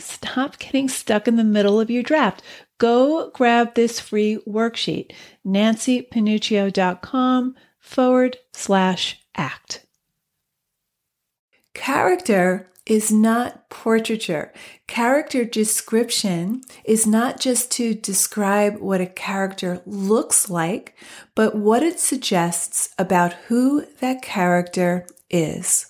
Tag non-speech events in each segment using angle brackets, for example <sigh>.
Stop getting stuck in the middle of your draft. Go grab this free worksheet, nancypanuccio.com forward slash act. Character is not portraiture. Character description is not just to describe what a character looks like, but what it suggests about who that character is.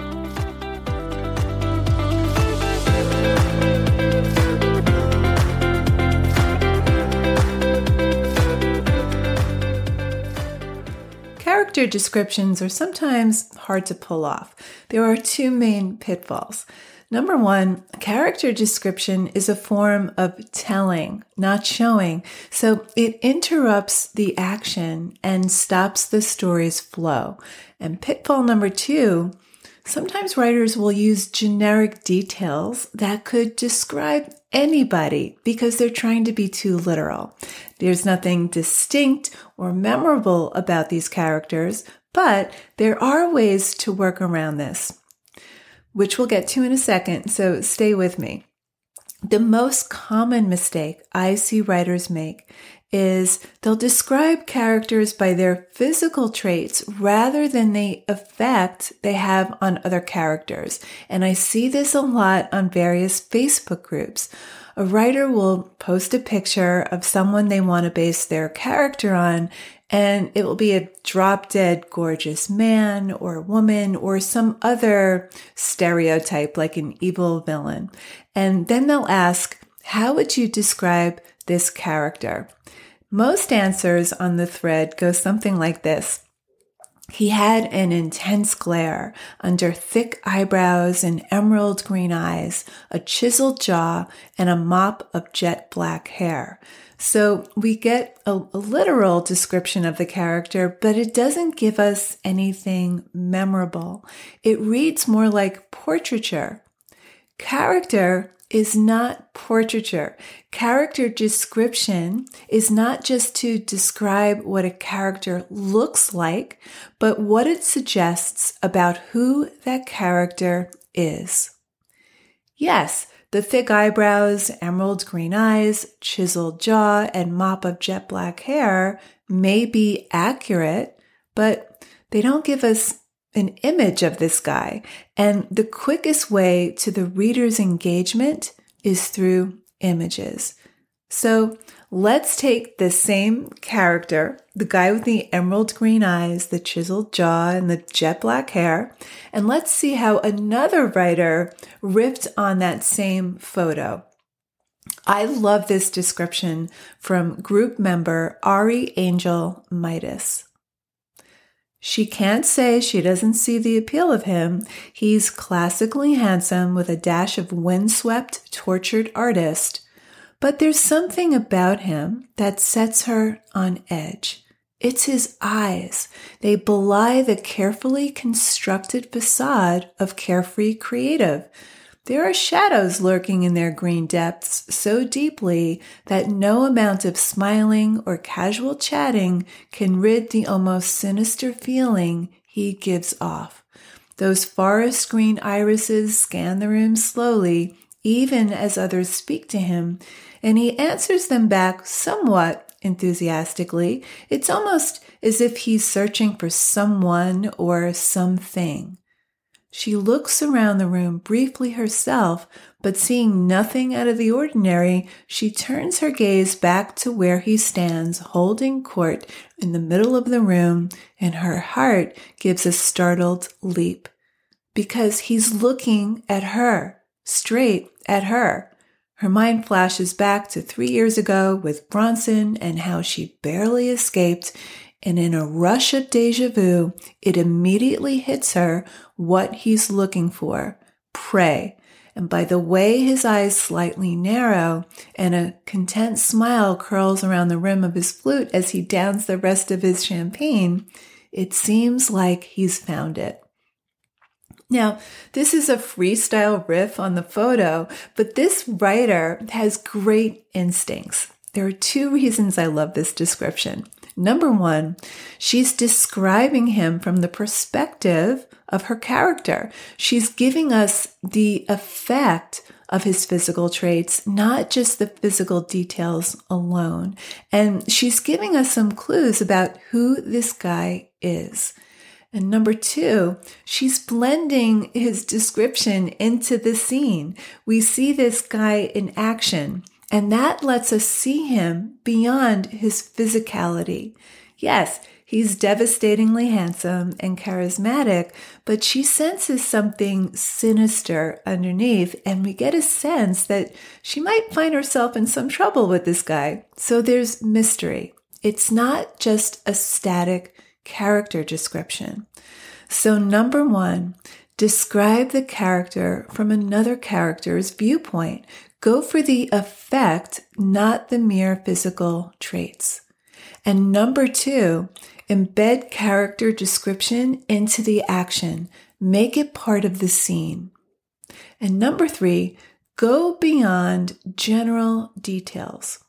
Character descriptions are sometimes hard to pull off. There are two main pitfalls. Number one, character description is a form of telling, not showing. So it interrupts the action and stops the story's flow. And pitfall number two, sometimes writers will use generic details that could describe anybody because they're trying to be too literal. There's nothing distinct or memorable about these characters, but there are ways to work around this, which we'll get to in a second, so stay with me. The most common mistake I see writers make is they'll describe characters by their physical traits rather than the effect they have on other characters. And I see this a lot on various Facebook groups. A writer will post a picture of someone they want to base their character on, and it will be a drop dead gorgeous man or woman or some other stereotype like an evil villain. And then they'll ask, how would you describe this character? Most answers on the thread go something like this. He had an intense glare under thick eyebrows and emerald green eyes, a chiseled jaw, and a mop of jet black hair. So we get a, a, literal description of the character, but it doesn't give us anything memorable. It reads more like portraiture. Character is not portraiture. Character description is not just to describe what a character looks like, but what it suggests about who that character is. Yes, the thick eyebrows, emerald green eyes, chiseled jaw, and mop of jet black hair may be accurate, but they don't give us an image of this guy. And the quickest way to the reader's engagement is through images. So let's take the same character, the guy with the emerald green eyes, the chiseled jaw, and the jet black hair, and let's see how another writer ripped on that same photo. I love this description from group member Ari Angel Midas. She can't say she doesn't see the appeal of him. He's classically handsome with a dash of windswept, tortured artist. But there's something about him that sets her on edge. It's his eyes. They belie the carefully constructed facade of carefree creative. There are shadows lurking in their green depths so deeply that no amount of smiling or casual chatting can rid the almost sinister feeling he gives off. Those forest green irises scan the room slowly, even as others speak to him, and he answers them back somewhat enthusiastically. It's almost as if he's searching for someone or something. She looks around the room briefly herself, but seeing nothing out of the ordinary, she turns her gaze back to where he stands holding court in the middle of the room, and her heart gives a startled leap because he's looking at her, straight at her. Her mind flashes back to three years ago with Bronson and how she barely escaped. And in a rush of deja vu, it immediately hits her what he's looking for prey. And by the way his eyes slightly narrow and a content smile curls around the rim of his flute as he downs the rest of his champagne, it seems like he's found it. Now, this is a freestyle riff on the photo, but this writer has great instincts. There are two reasons I love this description. Number one, she's describing him from the perspective of her character. She's giving us the effect of his physical traits, not just the physical details alone. And she's giving us some clues about who this guy is. And number two, she's blending his description into the scene. We see this guy in action, and that lets us see him beyond his physicality. Yes, he's devastatingly handsome and charismatic, but she senses something sinister underneath, and we get a sense that she might find herself in some trouble with this guy. So there's mystery. It's not just a static character description. So, number one, describe the character from another character's viewpoint. Go for the effect, not the mere physical traits. And number two, embed character description into the action. Make it part of the scene. And number three, go beyond general details.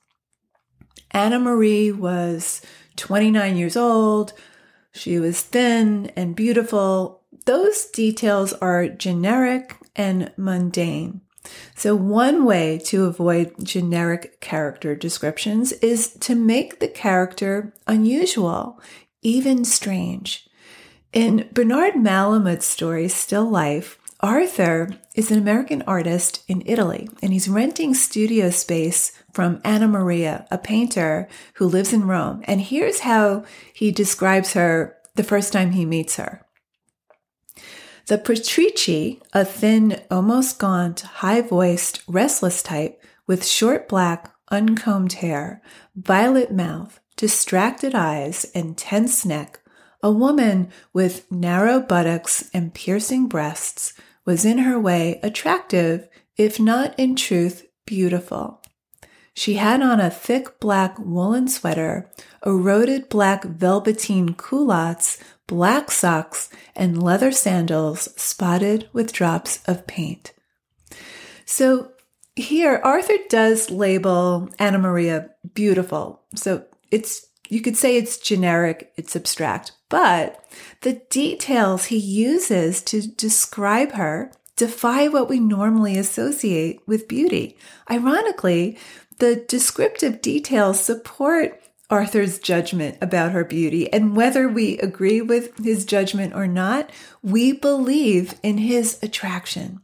Anna Marie was 29 years old, she was thin and beautiful. Those details are generic and mundane. So, one way to avoid generic character descriptions is to make the character unusual, even strange. In Bernard Malamud's story, Still Life, Arthur is an American artist in Italy, and he's renting studio space from Anna Maria, a painter who lives in Rome. And here's how he describes her the first time he meets her. The Patrici, a thin, almost gaunt, high voiced, restless type with short black, uncombed hair, violet mouth, distracted eyes, and tense neck, a woman with narrow buttocks and piercing breasts, was in her way attractive, if not in truth beautiful. She had on a thick black woolen sweater, eroded black velveteen culottes, black socks, and leather sandals spotted with drops of paint. So here, Arthur does label Anna Maria beautiful. So it's, you could say it's generic, it's abstract, but the details he uses to describe her defy what we normally associate with beauty. Ironically, the descriptive details support Arthur's judgment about her beauty. And whether we agree with his judgment or not, we believe in his attraction.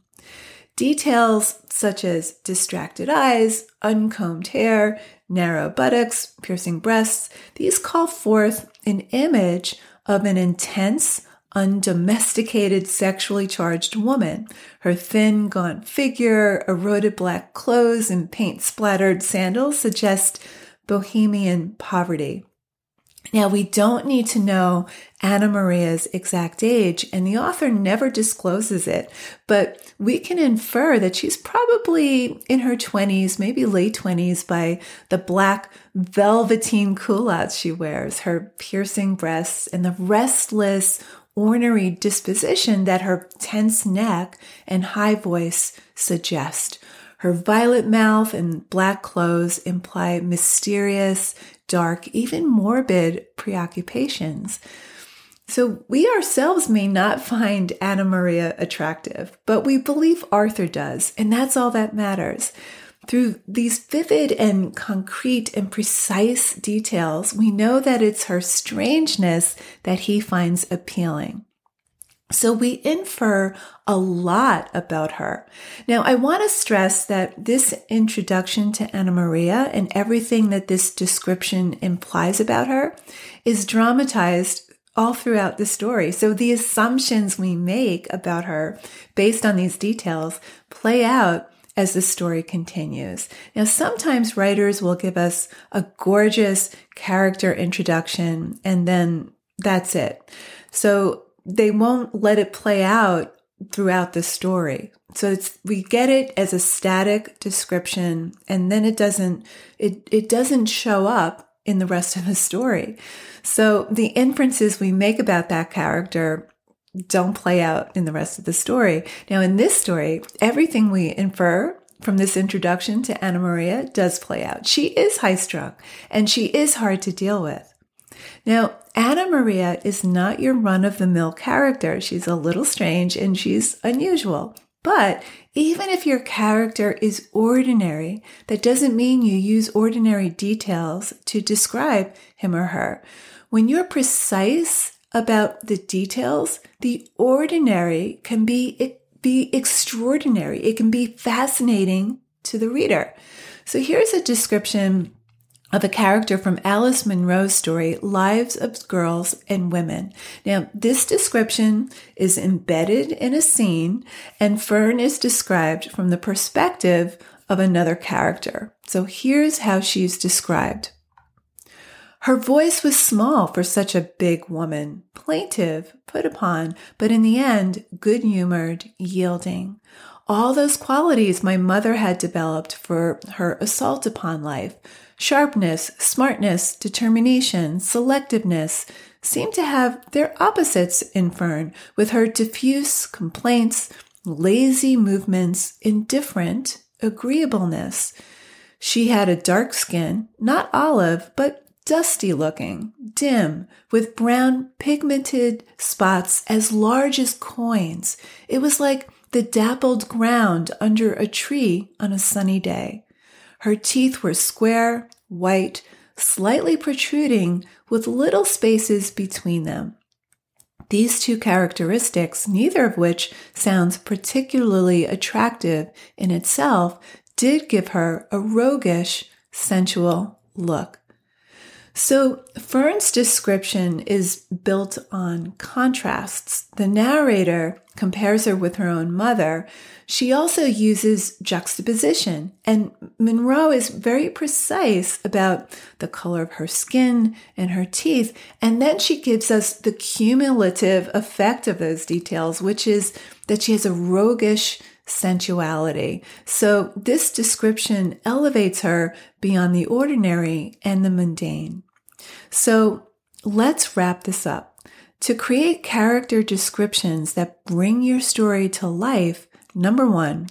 Details such as distracted eyes, uncombed hair, narrow buttocks, piercing breasts, these call forth an image of an intense, undomesticated, sexually charged woman. Her thin, gaunt figure, eroded black clothes, and paint splattered sandals suggest bohemian poverty. Now, we don't need to know Anna Maria's exact age, and the author never discloses it, but we can infer that she's probably in her 20s, maybe late 20s, by the black velveteen culottes she wears, her piercing breasts, and the restless, ornery disposition that her tense neck and high voice suggest. Her violet mouth and black clothes imply mysterious, dark, even morbid preoccupations. So we ourselves may not <laughs> find Anna Maria attractive, but we believe Arthur does, and that's all that matters. Through these vivid and concrete and precise details, we know that it's her strangeness that he finds appealing. So we infer a lot about her. Now, I want to stress that this introduction to Anna Maria and everything that this description implies about her is dramatized all throughout the story. So the assumptions we make about her based on these details play out as the story continues. Now, sometimes writers will give us a gorgeous character introduction and then that's it. So they won't let it play out throughout the story. So it's we get it as a static description and then it doesn't it it doesn't show up in the rest of the story. So the inferences we make about that character don't play out in the rest of the story. Now in this story, everything we infer from this introduction to Anna Maria does play out. She is high strung and she is hard to deal with. Now, Anna Maria is not your run of the mill character. She's a little strange and she's unusual. But even if your character is ordinary, that doesn't mean you use ordinary details to describe him or her. When you're precise about the details, the ordinary can be, be extraordinary. It can be fascinating to the reader. So here's a description of a character from Alice Munro's story, Lives of Girls and Women. Now, this description is embedded in a scene, and Fern is described from the perspective of another character. So here's how she's described. Her voice was small for such a big woman, plaintive, put upon, but in the end, good humored, yielding. All those qualities my mother had developed for her assault upon life Sharpness, smartness, determination, selectiveness seemed to have their opposites in Fern, with her diffuse complaints, lazy movements, indifferent agreeableness. She had a dark skin, not olive, but dusty looking, dim, with brown pigmented spots as large as coins. It was like the dappled ground under a tree on a sunny day. Her teeth were square, white, slightly protruding with little spaces between them. These two characteristics, neither of which sounds particularly attractive in itself, did give her a roguish, sensual look. So Fern's description is built on contrasts. The narrator compares her with her own mother. She also uses juxtaposition, and Munro is very precise about the color of her skin and her teeth. And then she gives us the cumulative effect of those details, which is that she has a roguish sensuality. So this description elevates her beyond the ordinary and the mundane. So let's wrap this up. To create character descriptions that bring your story to life, number one,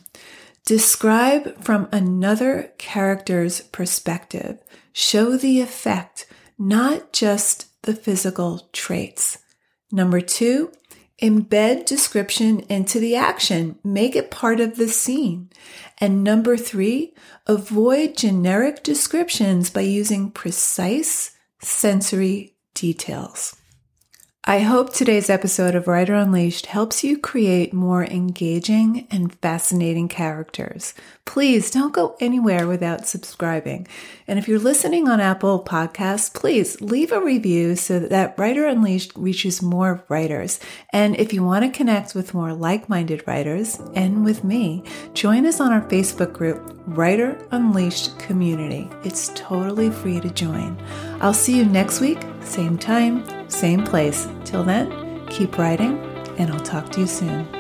describe from another character's perspective. Show the effect, not just the physical traits. Number two, embed description into the action. Make it part of the scene. And number three, avoid generic descriptions by using precise, sensory details. I hope today's episode of Writer Unleashed helps you create more engaging and fascinating characters. Please don't go anywhere without subscribing. And if you're listening on Apple Podcasts, please leave a review so that Writer Unleashed reaches more writers. And if you want to connect with more like minded writers and with me, join us on our Facebook group, Writer Unleashed Community. It's totally free to join. I'll see you next week, same time, same place. Till then, keep writing, and I'll talk to you soon.